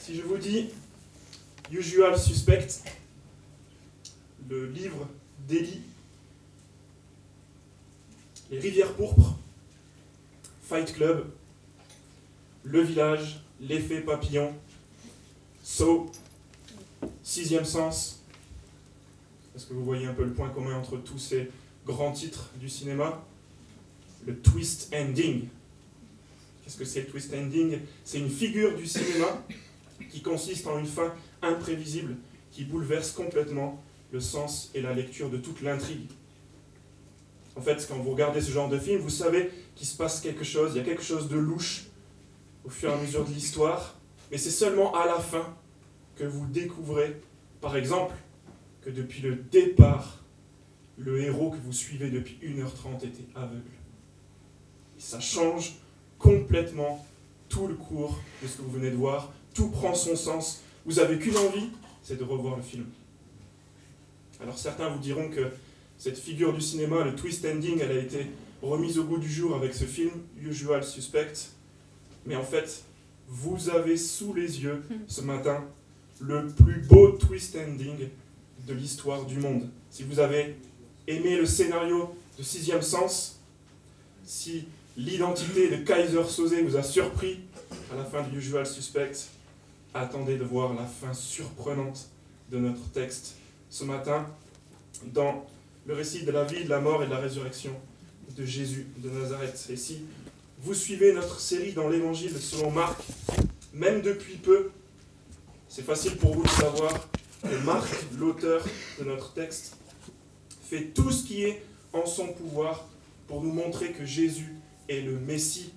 Si je vous dis Usual Suspect, le livre d'Eli, Les rivières pourpres, Fight Club, Le village, L'effet papillon, So, Sixième sens, est-ce que vous voyez un peu le point commun entre tous ces grands titres du cinéma Le twist ending. Qu'est-ce que c'est le twist ending? C'est une figure du cinéma qui consiste en une fin imprévisible qui bouleverse complètement le sens et la lecture de toute l'intrigue. En fait, quand vous regardez ce genre de film, vous savez qu'il se passe quelque chose, il y a quelque chose de louche au fur et à mesure de l'histoire, mais c'est seulement à la fin que vous découvrez, par exemple, que depuis le départ, le héros que vous suivez depuis 1h30 était aveugle. Et ça change complètement tout le cours de ce que vous venez de voir, tout prend son sens. Vous avez qu'une envie, c'est de revoir le film. Alors certains vous diront que cette figure du cinéma, le twist ending, elle a été remise au goût du jour avec ce film, Usual Suspect. Mais en fait, vous avez sous les yeux ce matin le plus beau twist ending de l'histoire du monde. Si vous avez aimé le scénario de Sixième Sens, si l'identité de Kaiser Soze vous a surpris à la fin du Usual Suspect, attendez de voir la fin surprenante de notre texte ce matin dans le récit de la vie, de la mort et de la résurrection de Jésus de Nazareth. Et si vous suivez notre série dans l'Évangile selon Marc, même depuis peu, c'est facile pour vous de savoir que Marc, l'auteur de notre texte, fait tout ce qui est en son pouvoir pour nous montrer que Jésus est le Messie,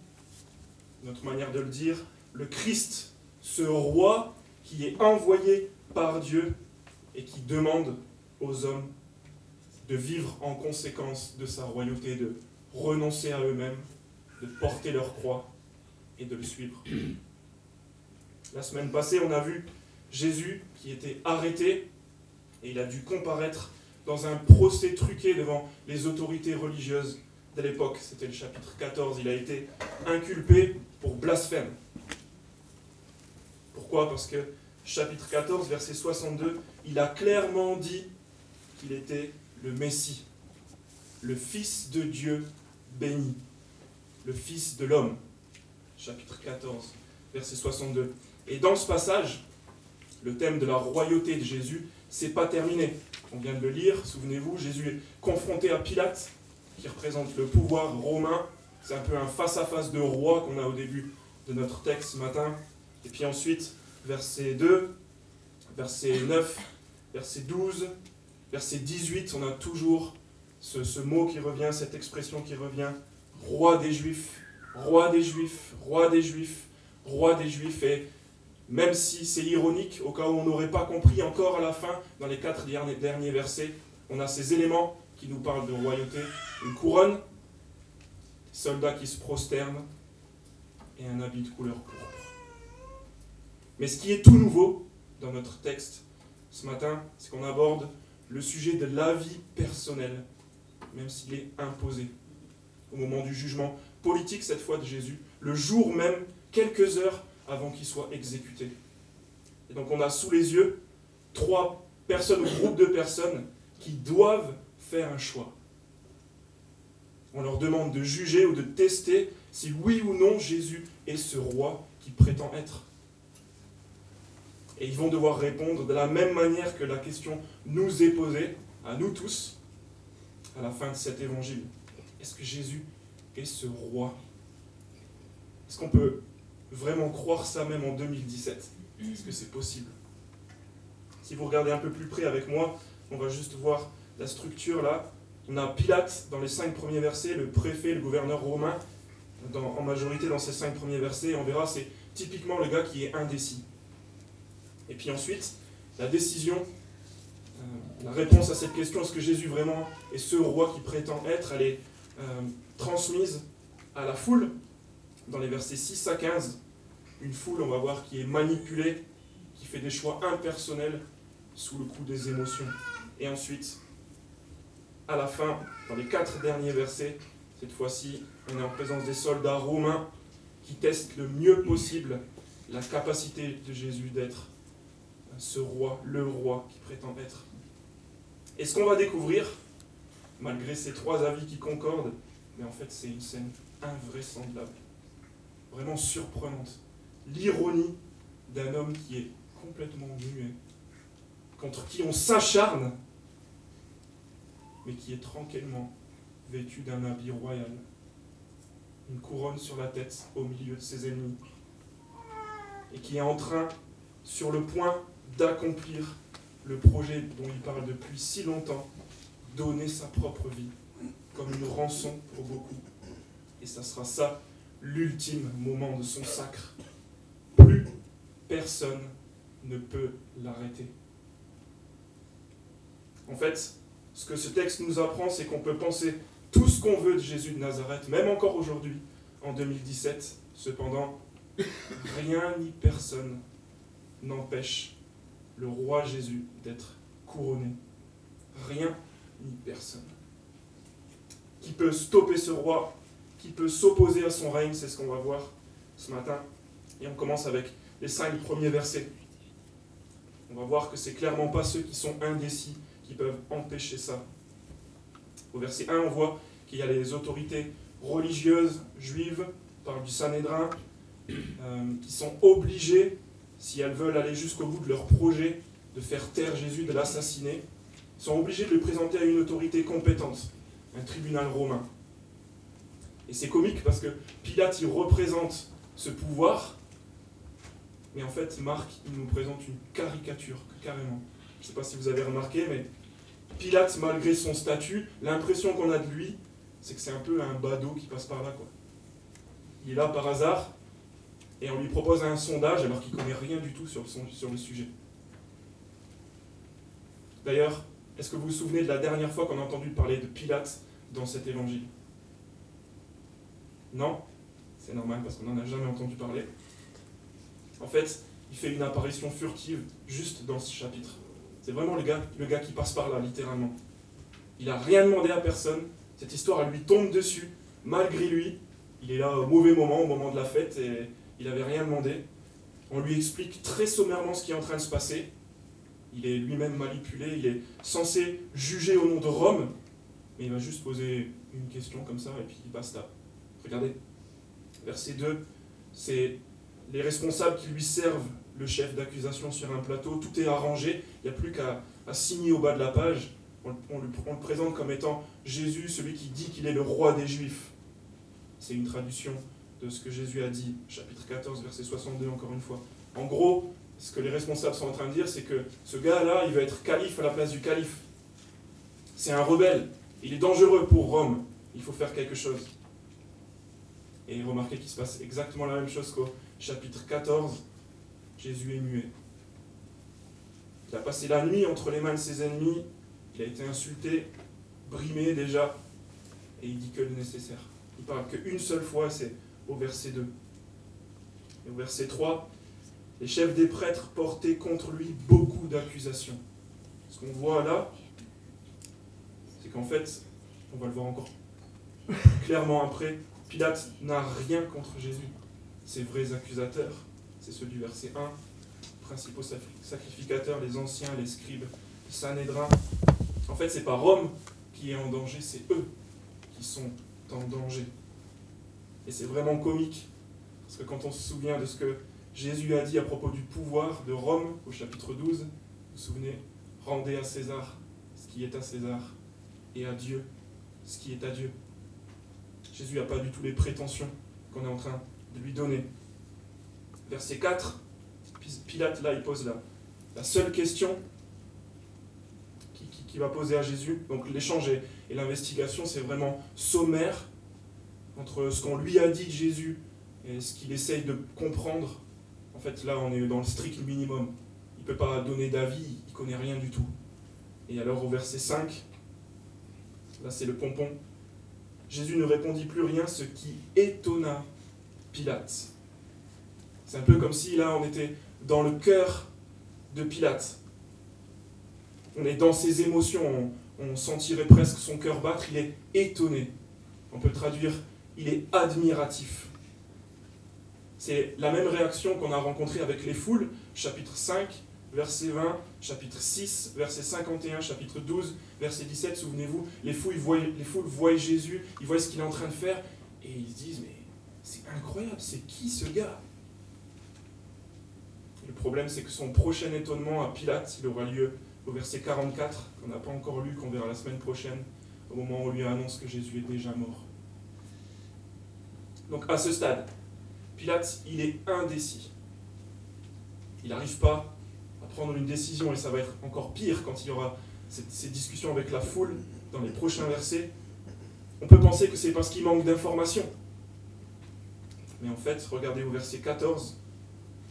notre manière de le dire, le Christ, ce roi qui est envoyé par Dieu et qui demande aux hommes de vivre en conséquence de sa royauté, de renoncer à eux-mêmes, de porter leur croix et de le suivre. La semaine passée, on a vu Jésus qui était arrêté et il a dû comparaître dans un procès truqué devant les autorités religieuses de l'époque. C'était le chapitre 14. Il a été inculpé pour blasphème. Pourquoi? Parce que chapitre 14, verset 62, il a clairement dit qu'il était le Messie, le Fils de Dieu béni, le Fils de l'homme. Chapitre 14, verset 62. Et dans ce passage, le thème de la royauté de Jésus, c'est pas terminé. On vient de le lire, souvenez-vous, Jésus est confronté à Pilate, qui représente le pouvoir romain. C'est un peu un face-à-face de roi qu'on a au début de notre texte ce matin. Et puis ensuite, verset 2, verset 9, verset 12, verset 18, on a toujours ce, mot qui revient, cette expression qui revient, roi des Juifs, roi des Juifs, roi des Juifs, roi des Juifs. Et même si c'est ironique, au cas où on n'aurait pas compris encore à la fin, dans les quatre derniers versets, on a ces éléments qui nous parlent de royauté, une couronne, soldats qui se prosternent et un habit de couleur pourpre. Mais ce qui est tout nouveau dans notre texte ce matin, c'est qu'on aborde le sujet de la vie personnelle, même s'il est imposé. Au moment du jugement politique, cette fois de Jésus, le jour même, quelques heures avant qu'il soit exécuté. Et donc on a sous les yeux trois personnes ou groupes de personnes qui doivent faire un choix. On leur demande de juger ou de tester si oui ou non Jésus est ce roi qui prétend être. Et ils vont devoir répondre de la même manière que la question nous est posée, à nous tous, à la fin de cet évangile. Est-ce que Jésus est ce roi? Est-ce qu'on peut vraiment croire ça même en 2017 Est-ce que c'est possible? Si vous regardez un peu plus près avec moi, on va juste voir la structure là. On a Pilate dans les cinq premiers versets, le préfet, le gouverneur romain, en majorité dans ces cinq premiers versets. On verra, c'est typiquement le gars qui est indécis. Et puis ensuite, la décision, euh, la réponse à cette question, est-ce que Jésus vraiment est ce roi qui prétend être, elle est euh, transmise à la foule dans les versets 6 à 15. Une foule, on va voir, qui est manipulée, qui fait des choix impersonnels sous le coup des émotions. Et ensuite, à la fin, dans les quatre derniers versets, cette fois-ci, on est en présence des soldats romains qui testent le mieux possible la capacité de Jésus d'être ce roi, le roi qui prétend être. Et ce qu'on va découvrir, malgré ces trois avis qui concordent, mais en fait c'est une scène invraisemblable, vraiment surprenante. L'ironie d'un homme qui est complètement muet, contre qui on s'acharne, mais qui est tranquillement vêtu d'un habit royal, une couronne sur la tête au milieu de ses ennemis, et qui est en train, sur le point d'accomplir le projet dont il parle depuis si longtemps, donner sa propre vie comme une rançon pour beaucoup. Et ça sera ça, l'ultime moment de son sacre. Plus personne ne peut l'arrêter. En fait, ce que ce texte nous apprend, c'est qu'on peut penser tout ce qu'on veut de Jésus de Nazareth, même encore aujourd'hui, en 2017. Cependant, rien ni personne n'empêche le roi Jésus d'être couronné. Rien ni personne. Qui peut stopper ce roi, qui peut s'opposer à son règne, c'est ce qu'on va voir ce matin. Et on commence avec les cinq premiers versets. On va voir que c'est clairement pas ceux qui sont indécis qui peuvent empêcher ça. Au verset 1, on voit qu'il y a les autorités religieuses juives, par du Sanhédrin, euh, qui sont obligées, si elles veulent aller jusqu'au bout de leur projet de faire taire Jésus, de l'assassiner, sont obligées de le présenter à une autorité compétente, un tribunal romain. Et c'est comique parce que Pilate, il représente ce pouvoir, mais en fait, Marc, il nous présente une caricature, carrément. Je ne sais pas si vous avez remarqué, mais Pilate, malgré son statut, l'impression qu'on a de lui, c'est que c'est un peu un badaud qui passe par là. Quoi. Il est là par hasard, et on lui propose un sondage alors qu'il ne connaît rien du tout sur le, sujet. D'ailleurs, est-ce que vous vous souvenez de la dernière fois qu'on a entendu parler de Pilate dans cet évangile? Non? C'est normal parce qu'on n'en a jamais entendu parler. En fait, il fait une apparition furtive juste dans ce chapitre. C'est vraiment le gars, le gars qui passe par là, littéralement. Il n'a rien demandé à personne. Cette histoire, elle lui tombe dessus, malgré lui. Il est là au mauvais moment, au moment de la fête, et il n'avait rien demandé. On lui explique très sommairement ce qui est en train de se passer. Il est lui-même manipulé, il est censé juger au nom de Rome, mais il va juste poser une question comme ça, et puis basta. Regardez, verset 2, c'est les responsables qui lui servent le chef d'accusation sur un plateau, tout est arrangé, il n'y a plus qu'à signer au bas de la page. On, le présente comme étant Jésus, celui qui dit qu'il est le roi des Juifs. C'est une traduction de ce que Jésus a dit, chapitre 14, verset 62, encore une fois. En gros, ce que les responsables sont en train de dire, c'est que ce gars-là, il va être calife à la place du calife. C'est un rebelle. Il est dangereux pour Rome. Il faut faire quelque chose. Et remarquez qu'il se passe exactement la même chose qu'au chapitre 14. Jésus est muet. Il a passé la nuit entre les mains de ses ennemis. Il a été insulté, brimé déjà. Et il dit que le nécessaire. Il parle qu'une seule fois, c'est au verset 2. Et au verset 3, les chefs des prêtres portaient contre lui beaucoup d'accusations. Ce qu'on voit là, c'est qu'en fait, on va le voir encore clairement après, Pilate n'a rien contre Jésus. Ses vrais accusateurs, c'est ceux du verset 1, principaux sacrificateurs, les anciens, les scribes, les Sanhédrin. En fait, c'est pas Rome qui est en danger, c'est eux qui sont en danger. Et c'est vraiment comique, parce que quand on se souvient de ce que Jésus a dit à propos du pouvoir de Rome au chapitre 12, vous vous souvenez, rendez à César ce qui est à César et à Dieu ce qui est à Dieu. Jésus n'a pas du tout les prétentions qu'on est en train de lui donner. Verset 4, Pilate là, il pose la, la seule question qu'il qui, va poser à Jésus. Donc l'échange et l'investigation, c'est vraiment sommaire entre ce qu'on lui a dit de Jésus et ce qu'il essaye de comprendre en fait, là, on est dans le strict minimum. Il ne peut pas donner d'avis, il ne connaît rien du tout. Et alors, au verset 5, là, c'est le pompon. Jésus ne répondit plus rien, ce qui étonna Pilate. C'est un peu comme si, là, on était dans le cœur de Pilate. On est dans ses émotions, on, sentirait presque son cœur battre, il est étonné. On peut traduire, il est admiratif C'est la même réaction qu'on a rencontrée avec les foules, chapitre 5, verset 20, chapitre 6, verset 51, chapitre 12, verset 17. Souvenez-vous, les foules, voient, Jésus, ils voient ce qu'il est en train de faire, et ils se disent, mais c'est incroyable, c'est qui ce gars? Le problème, c'est que son prochain étonnement à Pilate, il aura lieu au verset 44, qu'on n'a pas encore lu, qu'on verra la semaine prochaine, au moment où on lui annonce que Jésus est déjà mort. Donc à ce stade, Pilate, il est indécis. Il n'arrive pas à prendre une décision, et ça va être encore pire quand il y aura ces discussions avec la foule dans les prochains versets. On peut penser que c'est parce qu'il manque d'informations. Mais en fait, regardez au verset 14,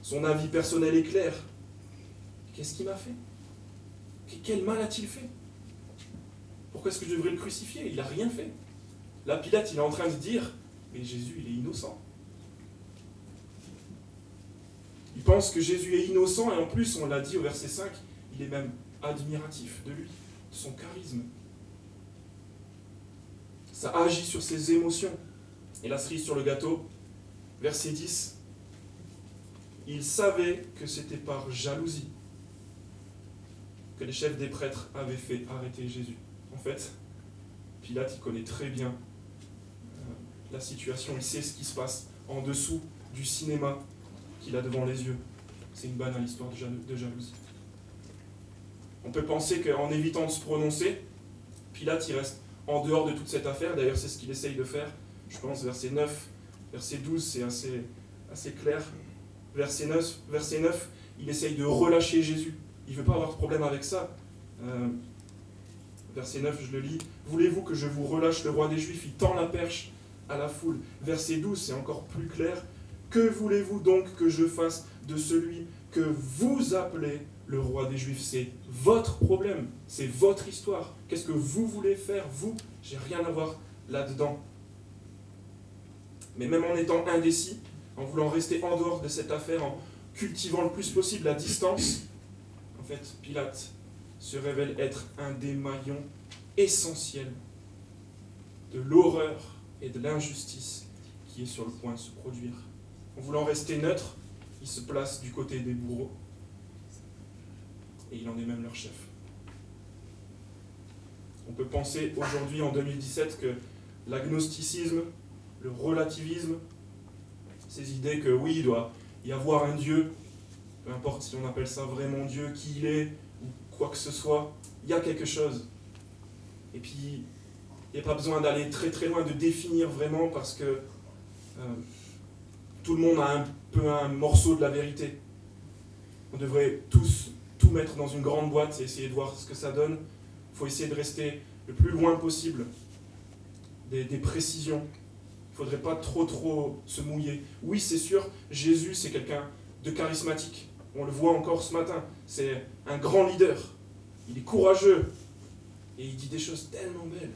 son avis personnel est clair. Qu'est-ce qu'il m'a fait? Quel mal a-t-il fait? Pourquoi est-ce que je devrais le crucifier? Il n'a rien fait. Là, Pilate, il est en train de dire, mais Jésus, il est innocent. Il pense que Jésus est innocent, et en plus, on l'a dit au verset 5, il est même admiratif de lui, de son charisme. Ça agit sur ses émotions. Et la cerise sur le gâteau, verset 10, il savait que c'était par jalousie que les chefs des prêtres avaient fait arrêter Jésus. En fait, Pilate, il connaît très bien la situation, il sait ce qui se passe en dessous du cinéma qu'il a devant les yeux. C'est une banale histoire de jalousie. On peut penser qu'en évitant de se prononcer, Pilate il reste en dehors de toute cette affaire. D'ailleurs, c'est ce qu'il essaye de faire. Je pense verset 9, verset 12, c'est assez, assez clair. Verset 9, verset 9, il essaye de relâcher Jésus. Il ne veut pas avoir de problème avec ça. Euh, verset 9, je le lis. Voulez-vous que je vous relâche? Le roi des Juifs Il tend la perche à la foule. Verset 12, c'est encore plus clair. Que voulez-vous donc que je fasse de celui que vous appelez le roi des Juifs? C'est votre problème, c'est votre histoire. Qu'est-ce que vous voulez faire, vous? J'ai rien à voir là-dedans. Mais même en étant indécis, en voulant rester en dehors de cette affaire, en cultivant le plus possible la distance, en fait, Pilate se révèle être un des maillons essentiels de l'horreur et de l'injustice qui est sur le point de se produire. En voulant rester neutre, il se place du côté des bourreaux. Et il en est même leur chef. On peut penser aujourd'hui, en 2017, que l'agnosticisme, le relativisme, ces idées que oui, il doit y avoir un Dieu, peu importe si on appelle ça vraiment Dieu, qui il est, ou quoi que ce soit, il y a quelque chose. Et puis, il n'y a pas besoin d'aller très très loin, de définir vraiment, parce que euh, tout le monde a un peu un morceau de la vérité. On devrait tous tout mettre dans une grande boîte et essayer de voir ce que ça donne. Il faut essayer de rester le plus loin possible des, des précisions. Il ne faudrait pas trop trop se mouiller. Oui, c'est sûr, Jésus, c'est quelqu'un de charismatique. On le voit encore ce matin. C'est un grand leader. Il est courageux. Et il dit des choses tellement belles.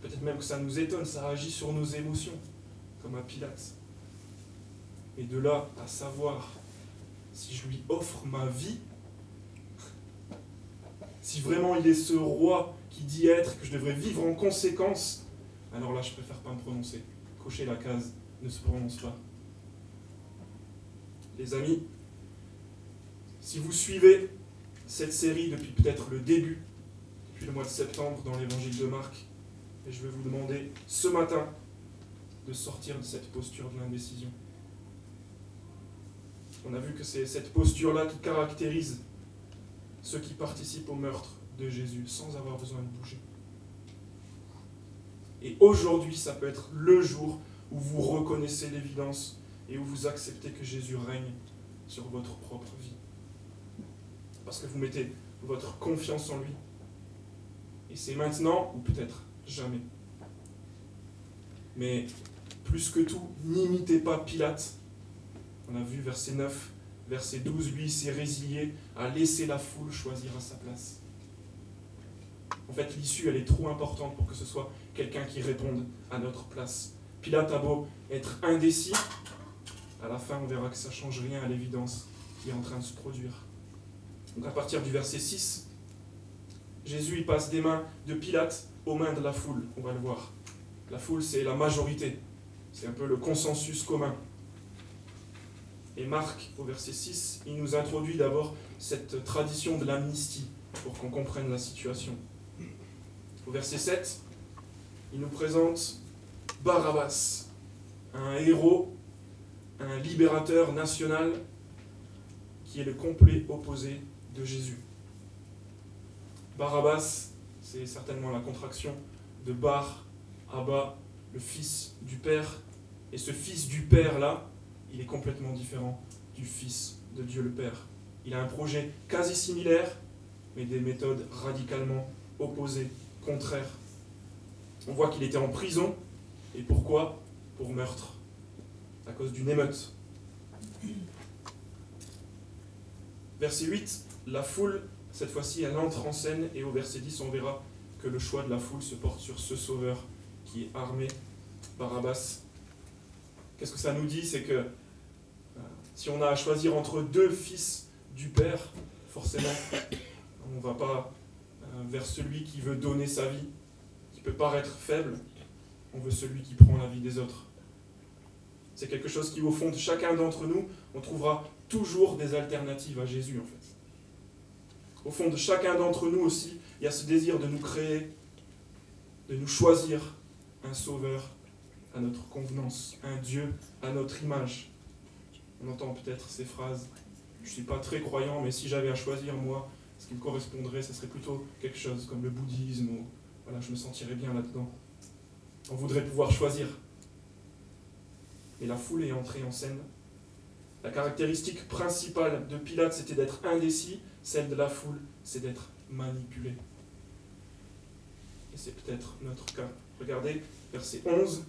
Peut-être même que ça nous étonne, ça agit sur nos émotions, comme à Pilate. Et de là à savoir si je lui offre ma vie, si vraiment il est ce roi qui dit être, que je devrais vivre en conséquence, alors là je préfère pas me prononcer. Cocher la case, ne se prononce pas. Les amis, si vous suivez cette série depuis peut-être le début, depuis le mois de septembre dans l'évangile de Marc, et je vais vous demander ce matin de sortir de cette posture de l'indécision. On a vu que c'est cette posture-là qui caractérise ceux qui participent au meurtre de Jésus sans avoir besoin de bouger. Et aujourd'hui, ça peut être le jour où vous reconnaissez l'évidence et où vous acceptez que Jésus règne sur votre propre vie parce que vous mettez votre confiance en lui. Et c'est maintenant ou peut-être jamais. Mais plus que tout, n'imitez pas Pilate. On a vu verset 9, verset 12, lui s'est résilié à laisser la foule choisir à sa place. En fait, l'issue, elle est trop importante pour que ce soit quelqu'un qui réponde à notre place. Pilate a beau être indécis, à la fin, on verra que ça ne change rien à l'évidence qui est en train de se produire. Donc à partir du verset 6, Jésus passe des mains de Pilate aux mains de la foule, on va le voir. La foule, c'est la majorité. C'est un peu le consensus commun. Et Marc, au verset 6, il nous introduit d'abord cette tradition de l'amnistie pour qu'on comprenne la situation. Au verset 7, il nous présente Barabbas, un héros, un libérateur national qui est le complet opposé de Jésus. Barabbas, c'est certainement la contraction de Bar, Abba, le fils du Père. Et ce fils du Père-là, il est complètement différent du fils de Dieu le Père. Il a un projet quasi similaire, mais des méthodes radicalement opposées, contraires. On voit qu'il était en prison. Et pourquoi? Pour meurtre, à cause d'une émeute. Verset 8, la foule, cette fois-ci, elle entre en scène, et au verset 10, on verra que le choix de la foule se porte sur ce sauveur qui est armé, Barabbas. Qu'est-ce que ça nous dit? C'est que euh, si on a à choisir entre deux fils du Père, forcément, on ne va pas euh, vers celui qui veut donner sa vie, qui peut paraître faible, on veut celui qui prend la vie des autres. C'est quelque chose qui, au fond chacun d'entre nous, on trouvera toujours des alternatives à Jésus, en fait. Au fond de chacun d'entre nous aussi, il y a ce désir de nous créer, de nous choisir un sauveur à notre convenance, un Dieu à notre image. On entend peut-être ces phrases, je ne suis pas très croyant, mais si j'avais à choisir, moi, ce qui me correspondrait, ce serait plutôt quelque chose comme le bouddhisme, ou voilà, je me sentirais bien là-dedans. On voudrait pouvoir choisir. Et la foule est entrée en scène. La caractéristique principale de Pilate, c'était d'être indécis. Celle de la foule, c'est d'être manipulé. Et c'est peut-être notre cas. Regardez, verset 11.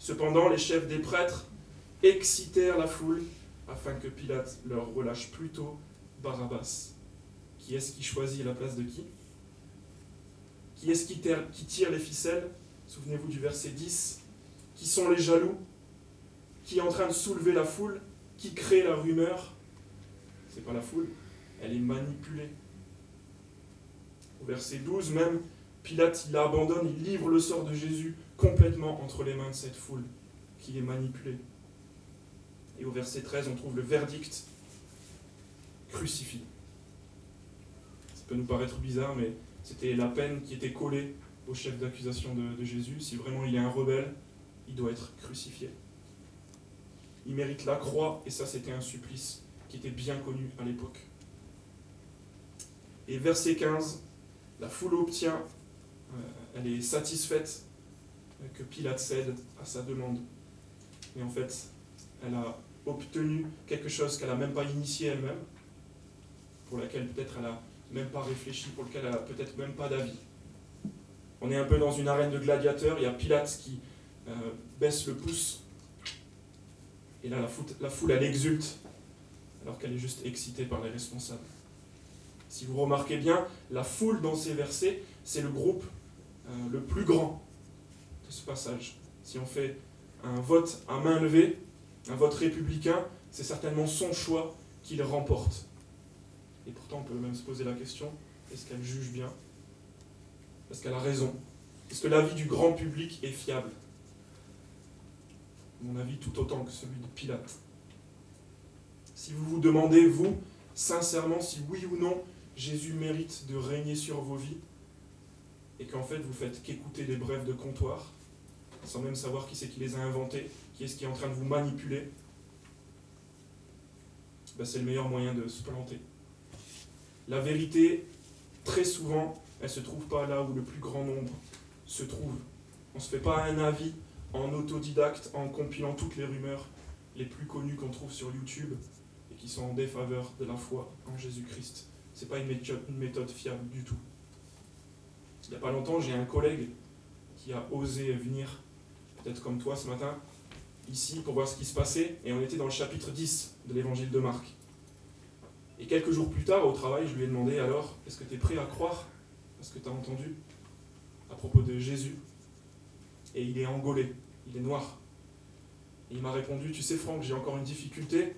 Cependant, les chefs des prêtres excitèrent la foule afin que Pilate leur relâche plutôt Barabbas. Qui est-ce qui choisit la place de qui? Qui est-ce qui, tire les ficelles? Souvenez-vous du verset 10. Qui sont les jaloux? Qui est en train de soulever la foule? Qui crée la rumeur? C'est pas la foule, elle est manipulée. Au verset 12 même, Pilate, il abandonne, il livre le sort de Jésus complètement entre les mains de cette foule qui est manipulée. Et au verset 13, on trouve le verdict crucifie. Ça peut nous paraître bizarre, mais c'était la peine qui était collée au chef d'accusation de, Jésus. Si vraiment il est un rebelle, il doit être crucifié. Il mérite la croix, et ça c'était un supplice qui était bien connu à l'époque. Et verset 15, la foule obtient euh, elle est satisfaite que Pilate cède à sa demande. Et en fait, elle a obtenu quelque chose qu'elle n'a même pas initié elle-même, pour laquelle peut-être elle n'a même pas réfléchi, pour lequel elle n'a peut-être même pas d'avis. On est un peu dans une arène de gladiateurs, il y a Pilate qui euh, baisse le pouce, et là la foule, la foule elle exulte, alors qu'elle est juste excitée par les responsables. Si vous remarquez bien, la foule dans ces versets, c'est le groupe euh, le plus grand de ce passage. Si on fait un vote à main levée, un vote républicain, c'est certainement son choix qui le remporte. Et pourtant, on peut même se poser la question, est-ce qu'elle juge bien? Est-ce qu'elle a raison? Est-ce que l'avis du grand public est fiable? Mon avis tout autant que celui de Pilate. Si vous vous demandez, vous, sincèrement, si oui ou non, Jésus mérite de régner sur vos vies, et qu'en fait vous faites qu'écouter des brèves de comptoir, sans même savoir qui c'est qui les a inventés, qui est-ce qui est en train de vous manipuler, ben c'est le meilleur moyen de se planter. La vérité, très souvent, elle ne se trouve pas là où le plus grand nombre se trouve. On ne se fait pas un avis en autodidacte, en compilant toutes les rumeurs les plus connues qu'on trouve sur YouTube et qui sont en défaveur de la foi en Jésus-Christ. Ce n'est pas une méthode, une méthode fiable du tout. Il n'y a pas longtemps, j'ai un collègue qui a osé venir, peut-être comme toi ce matin, ici pour voir ce qui se passait, et on était dans le chapitre 10 de l'évangile de Marc. Et quelques jours plus tard, au travail, je lui ai demandé alors, est-ce que tu es prêt à croire à ce que tu as entendu à propos de Jésus? Et il est angolais, il est noir. Et il m'a répondu, tu sais Franck, j'ai encore une difficulté,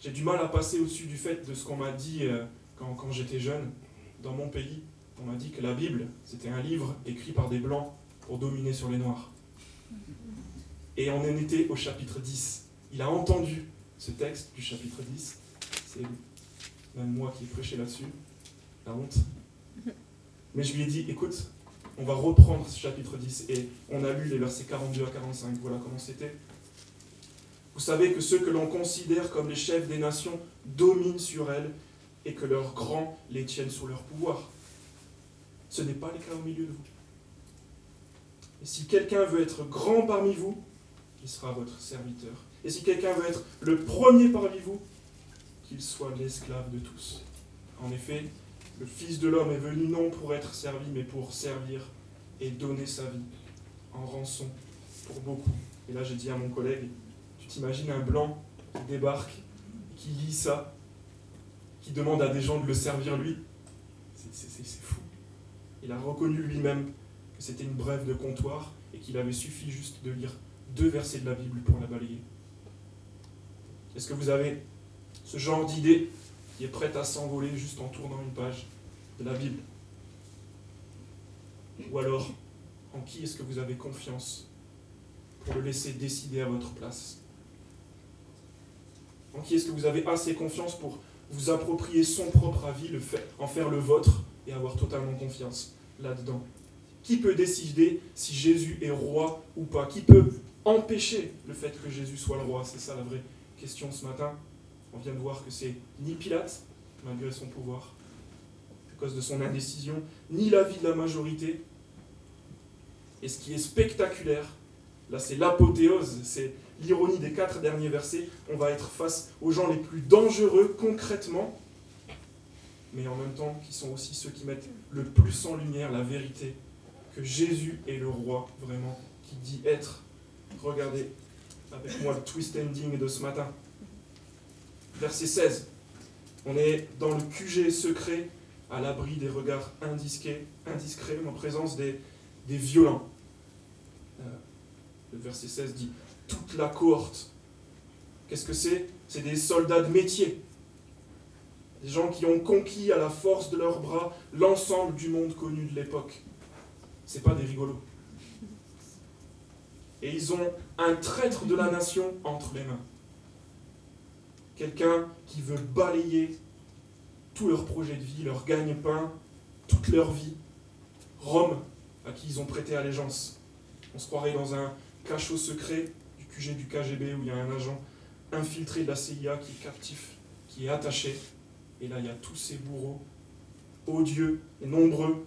j'ai du mal à passer au-dessus du fait de ce qu'on m'a dit euh, quand, j'étais jeune dans mon pays on m'a dit que la Bible, c'était un livre écrit par des blancs pour dominer sur les noirs. Et on en était au chapitre 10. Il a entendu ce texte du chapitre 10. C'est même moi qui ai là-dessus. La honte. Mais je lui ai dit, écoute, on va reprendre ce chapitre 10 et on a lu les versets 42 à 45. Voilà comment c'était. Vous savez que ceux que l'on considère comme les chefs des nations dominent sur elles et que leurs grands les tiennent sous leur pouvoir. Ce n'est pas le cas au milieu de vous. Et si quelqu'un veut être grand parmi vous, il sera votre serviteur. Et si quelqu'un veut être le premier parmi vous, qu'il soit l'esclave de tous. En effet, le Fils de l'homme est venu non pour être servi, mais pour servir et donner sa vie en rançon pour beaucoup. Et là, j'ai dit à mon collègue, tu t'imagines un blanc qui débarque, qui lit ça, qui demande à des gens de le servir lui C'est fou. Il a reconnu lui-même que c'était une brève de comptoir et qu'il avait suffi juste de lire deux versets de la Bible pour la balayer. Est-ce que vous avez ce genre d'idée qui est prête à s'envoler juste en tournant une page de la Bible? Ou alors, en qui est-ce que vous avez confiance pour le laisser décider à votre place? En qui est-ce que vous avez assez confiance pour vous approprier son propre avis, en faire le vôtre et avoir totalement confiance là-dedans Qui peut décider si Jésus est roi ou pas? Qui peut empêcher le fait que Jésus soit le roi? C'est ça la vraie question ce matin. On vient de voir que c'est ni Pilate, malgré son pouvoir, à cause de son indécision, ni l'avis de la majorité. Et ce qui est spectaculaire, là c'est l'apothéose, c'est l'ironie des quatre derniers versets. On va être face aux gens les plus dangereux concrètement, mais en même temps qui sont aussi ceux qui mettent le plus en lumière la vérité, que Jésus est le roi vraiment, qui dit être. Regardez avec moi le twist ending de ce matin verset 16. On est dans le QG secret, à l'abri des regards indiscrets, indiscrets en présence des, violents. Euh, le verset 16 dit toute la cohorte. Qu'est-ce que c'est? C'est des soldats de métier. Des gens qui ont conquis à la force de leurs bras l'ensemble du monde connu de l'époque. C'est pas des rigolos. Et ils ont un traître de la nation entre les mains quelqu'un qui veut balayer tous leurs projets de vie, leur gagne-pain, toute leur vie. Rome, à qui ils ont prêté allégeance. On se croirait dans un cachot secret Du KGB où il y a un agent infiltré de la CIA qui est captif, qui est attaché. Et là, il y a tous ces bourreaux, odieux et nombreux,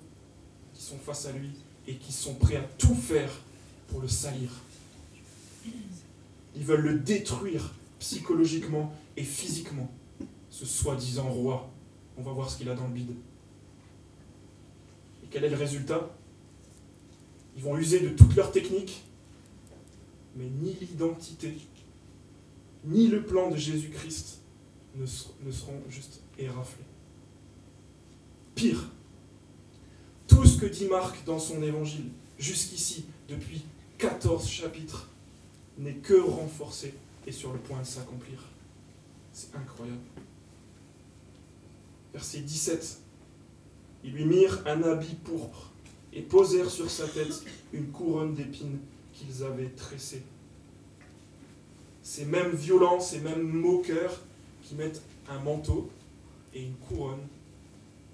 qui sont face à lui et qui sont prêts à tout faire pour le salir. Ils veulent le détruire psychologiquement et physiquement, ce soi-disant roi. On va voir ce qu'il a dans le bide. Et quel est le résultat? Ils vont user de toutes leurs techniques, mais ni l'identité, ni le plan de Jésus-Christ ne, seront juste éraflés. Pire, tout ce que dit Marc dans son évangile, jusqu'ici, depuis 14 chapitres, n'est que renforcé et sur le point de s'accomplir. C'est incroyable. Verset 17. Ils lui mirent un habit pourpre et posèrent sur sa tête une couronne d'épines qu'ils avaient tressée. Ces mêmes violents, ces mêmes moqueurs qui mettent un manteau et une couronne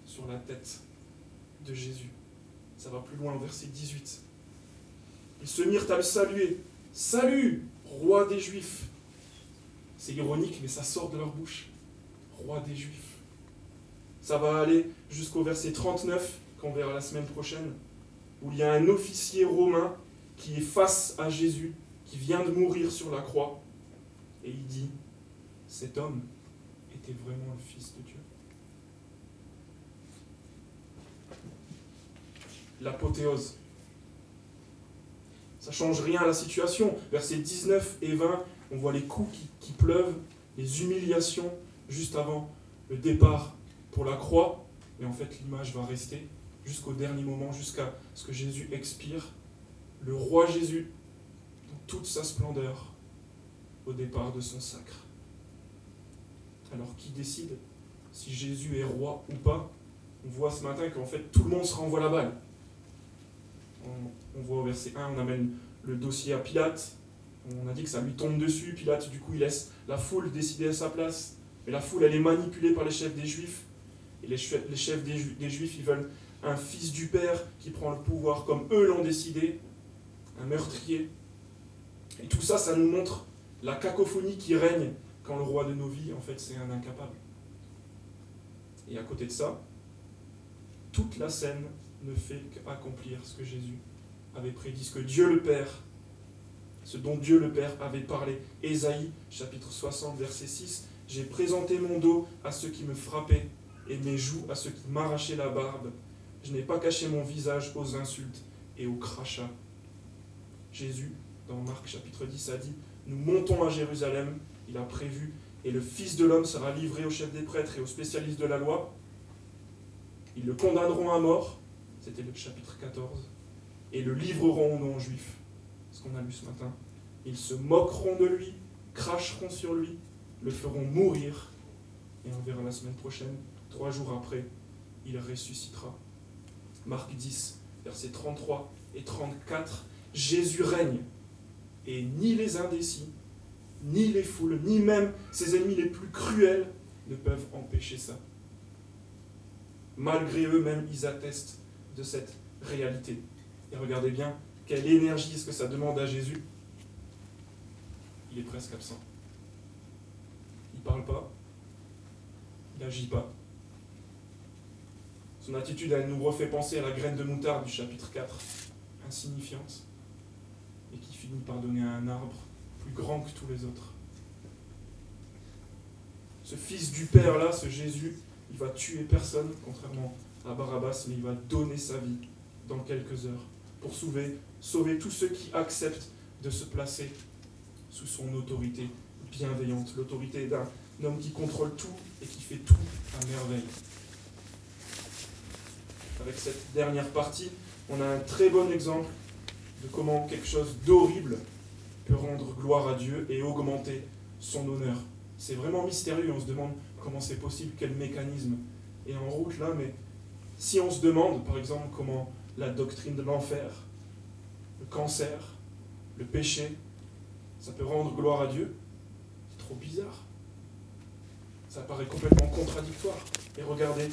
sur la tête de Jésus. Ça va plus loin, verset 18. Ils se mirent à le saluer. Salut, roi des Juifs. C'est ironique, mais ça sort de leur bouche. Roi des Juifs. Ça va aller jusqu'au verset 39, qu'on verra la semaine prochaine, où il y a un officier romain qui est face à Jésus, qui vient de mourir sur la croix, et il dit, cet homme était vraiment le Fils de Dieu. L'apothéose. Ça change rien à la situation. Versets 19 et 20 on voit les coups qui, pleuvent, les humiliations juste avant le départ pour la croix, mais en fait l'image va rester jusqu'au dernier moment, jusqu'à ce que Jésus expire, le roi Jésus, dans toute sa splendeur, au départ de son sacre. Alors qui décide si Jésus est roi ou pas? On voit ce matin qu'en fait tout le monde se renvoie la balle. On, voit au verset 1, on amène le dossier à Pilate, On a dit que ça lui tombe dessus, Pilate, du coup, il laisse la foule décider à sa place. Mais la foule, elle est manipulée par les chefs des Juifs. Et les chefs, des Juifs, ils veulent un fils du Père qui prend le pouvoir comme eux l'ont décidé, un meurtrier. Et tout ça, ça nous montre la cacophonie qui règne quand le roi de nos vies, en fait, c'est un incapable. Et à côté de ça, toute la scène ne fait qu'accomplir ce que Jésus avait prédit, ce que Dieu le Père, ce dont Dieu le Père avait parlé. Ésaïe, chapitre 60, verset 6, J'ai présenté mon dos à ceux qui me frappaient et mes joues à ceux qui m'arrachaient la barbe. Je n'ai pas caché mon visage aux insultes et aux crachats. Jésus, dans Marc chapitre 10, a dit, Nous montons à Jérusalem, il a prévu, et le Fils de l'homme sera livré aux chefs des prêtres et aux spécialistes de la loi. Ils le condamneront à mort, c'était le chapitre 14, et le livreront aux non-juifs, ce qu'on a lu ce matin. Ils se moqueront de lui, cracheront sur lui, le feront mourir, et on verra la semaine prochaine, trois jours après, il ressuscitera. Marc 10, versets 33 et 34, Jésus règne, et ni les indécis, ni les foules, ni même ses ennemis les plus cruels ne peuvent empêcher ça. Malgré eux-mêmes, ils attestent de cette réalité. Et regardez bien, quelle énergie est-ce que ça demande à Jésus Il est presque absent. Il ne parle pas. Il n'agit pas. Son attitude, elle nous refait penser à la graine de moutarde du chapitre 4, insignifiante, et qui finit par donner un arbre plus grand que tous les autres. Ce fils du Père là, ce Jésus, il va tuer personne, contrairement à Barabbas, mais il va donner sa vie dans quelques heures pour sauver, sauver tous ceux qui acceptent de se placer sous son autorité bienveillante, l'autorité d'un homme qui contrôle tout et qui fait tout à merveille. Avec cette dernière partie, on a un très bon exemple de comment quelque chose d'horrible peut rendre gloire à Dieu et augmenter son honneur. C'est vraiment mystérieux, on se demande comment c'est possible, quel mécanisme est en route là, mais si on se demande par exemple comment la doctrine de l'enfer, le cancer, le péché, ça peut rendre gloire à Dieu, c'est trop bizarre. Ça paraît complètement contradictoire. Et regardez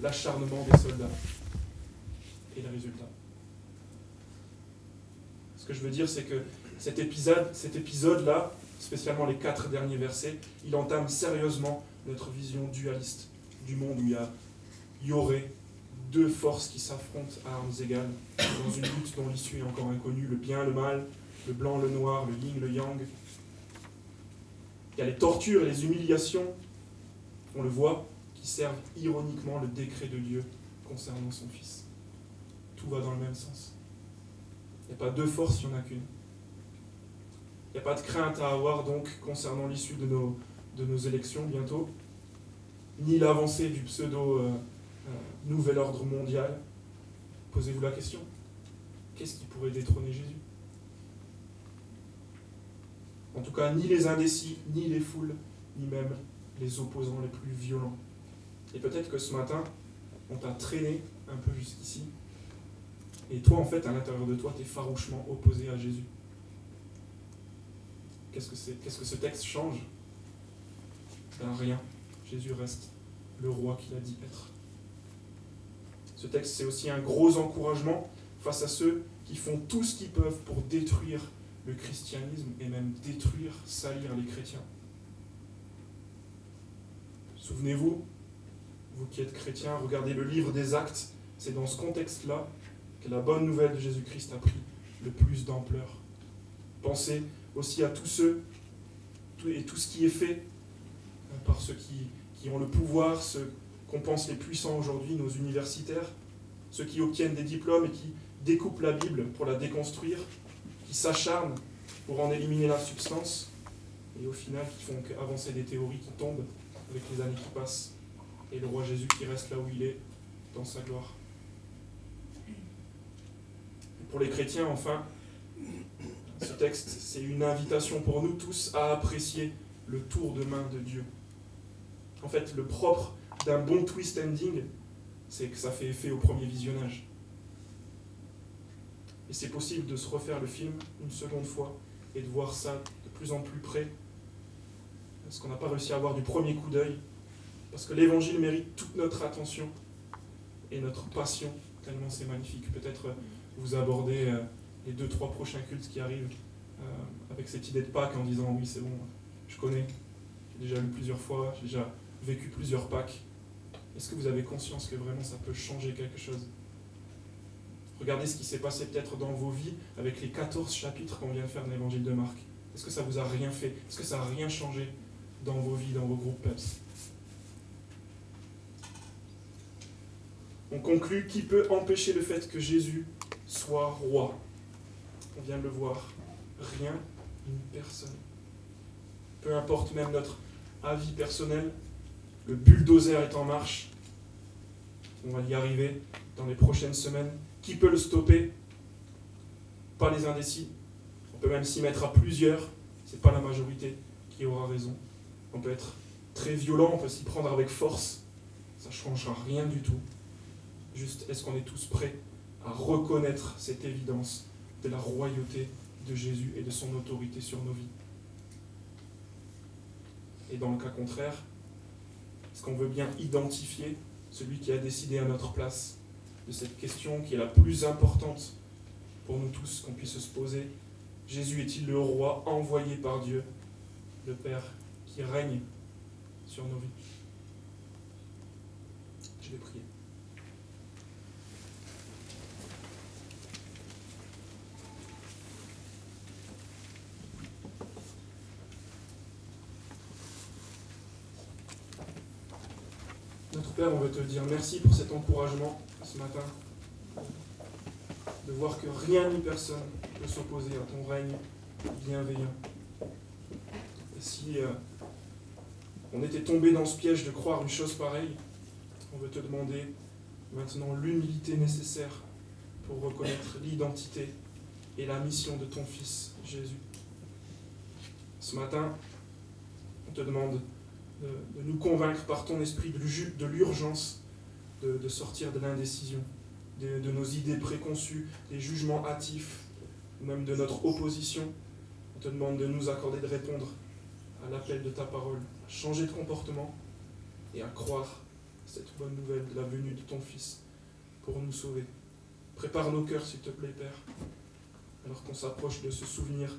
l'acharnement des soldats et le résultat. Ce que je veux dire, c'est que cet épisode, cet épisode-là, spécialement les quatre derniers versets, il entame sérieusement notre vision dualiste du monde où il y, a, il y aurait deux forces qui s'affrontent à armes égales dans une lutte dont l'issue est encore inconnue, le bien, le mal, le blanc, le noir, le yin, le yang. Il y a les tortures et les humiliations, on le voit, qui servent ironiquement le décret de Dieu concernant son Fils. Tout va dans le même sens. Il n'y a pas deux forces, il n'y en a qu'une. Il n'y a pas de crainte à avoir donc concernant l'issue de nos, de nos élections bientôt, ni l'avancée du pseudo euh, euh, nouvel ordre mondial. Posez-vous la question. Qu'est-ce qui pourrait détrôner Jésus? En tout cas, ni les indécis, ni les foules, ni même les opposants les plus violents. Et peut-être que ce matin, on t'a traîné un peu jusqu'ici, et toi, en fait, à l'intérieur de toi, tu es farouchement opposé à Jésus. Qu'est-ce que, Qu'est-ce que ce texte change? Ben rien. Jésus reste le roi qu'il a dit être. Ce texte, c'est aussi un gros encouragement face à ceux qui font tout ce qu'ils peuvent pour détruire le christianisme et même détruire, salir les chrétiens. Souvenez-vous, vous qui êtes chrétiens, regardez le livre des actes, c'est dans ce contexte-là la bonne nouvelle de Jésus-Christ a pris le plus d'ampleur. Pensez aussi à tous ceux et tout ce qui est fait par ceux qui, qui ont le pouvoir, ceux qu'on pense les puissants aujourd'hui, nos universitaires, ceux qui obtiennent des diplômes et qui découpent la Bible pour la déconstruire, qui s'acharnent pour en éliminer la substance, et au final qui font avancer des théories qui tombent avec les années qui passent, et le roi Jésus qui reste là où il est, dans sa gloire. Pour les chrétiens, enfin, ce texte, c'est une invitation pour nous tous à apprécier le tour de main de Dieu. En fait, le propre d'un bon twist ending, c'est que ça fait effet au premier visionnage. Et c'est possible de se refaire le film une seconde fois et de voir ça de plus en plus près, ce qu'on n'a pas réussi à voir du premier coup d'œil, parce que l'Évangile mérite toute notre attention et notre passion, tellement c'est magnifique. Peut-être vous abordez euh, les deux, trois prochains cultes qui arrivent euh, avec cette idée de Pâques en disant oui c'est bon, je connais, j'ai déjà lu plusieurs fois, j'ai déjà vécu plusieurs Pâques. Est-ce que vous avez conscience que vraiment ça peut changer quelque chose? Regardez ce qui s'est passé peut-être dans vos vies avec les 14 chapitres qu'on vient de faire de l'évangile de Marc. Est-ce que ça vous a rien fait? Est-ce que ça n'a rien changé dans vos vies, dans vos groupes PEPS? On conclut qui peut empêcher le fait que Jésus soit roi On vient de le voir. Rien, une personne. Peu importe même notre avis personnel, le bulldozer est en marche. On va y arriver dans les prochaines semaines. Qui peut le stopper? Pas les indécis. On peut même s'y mettre à plusieurs. C'est pas la majorité qui aura raison. On peut être très violent, on peut s'y prendre avec force. Ça ne changera rien du tout. Juste, est-ce qu'on est tous prêts? À reconnaître cette évidence de la royauté de Jésus et de son autorité sur nos vies. Et dans le cas contraire, est-ce qu'on veut bien identifier celui qui a décidé à notre place de cette question qui est la plus importante pour nous tous qu'on puisse se poser? Jésus est-il le roi envoyé par Dieu, le Père, qui règne sur nos vies? Je vais prier. Père, on veut te dire merci pour cet encouragement ce matin, de voir que rien ni personne ne peut s'opposer à ton règne bienveillant. Et si euh, on était tombé dans ce piège de croire une chose pareille, on veut te demander maintenant l'humilité nécessaire pour reconnaître l'identité et la mission de ton Fils Jésus. Ce matin, on te demande de, nous convaincre par ton esprit de l'urgence de, sortir de l'indécision, de, nos idées préconçues, des jugements hâtifs, ou même de notre opposition. On te demande de nous accorder de répondre à l'appel de ta parole, à changer de comportement et à croire cette bonne nouvelle de la venue de ton Fils pour nous sauver. Prépare nos cœurs, s'il te plaît, Père, alors qu'on s'approche de ce souvenir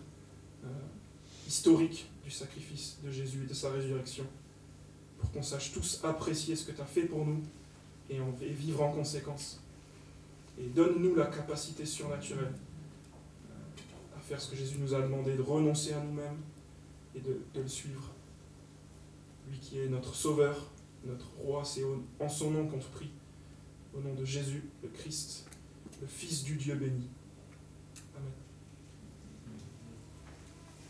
euh, historique du sacrifice de Jésus et de sa résurrection pour qu'on sache tous apprécier ce que tu as fait pour nous et, vivre en conséquence. Et donne-nous la capacité surnaturelle euh, à faire ce que Jésus nous a demandé, de renoncer à nous-mêmes et de, le suivre. Lui qui est notre Sauveur, notre Roi, c'est en son nom qu'on te prie, au nom de Jésus, le Christ, le Fils du Dieu béni.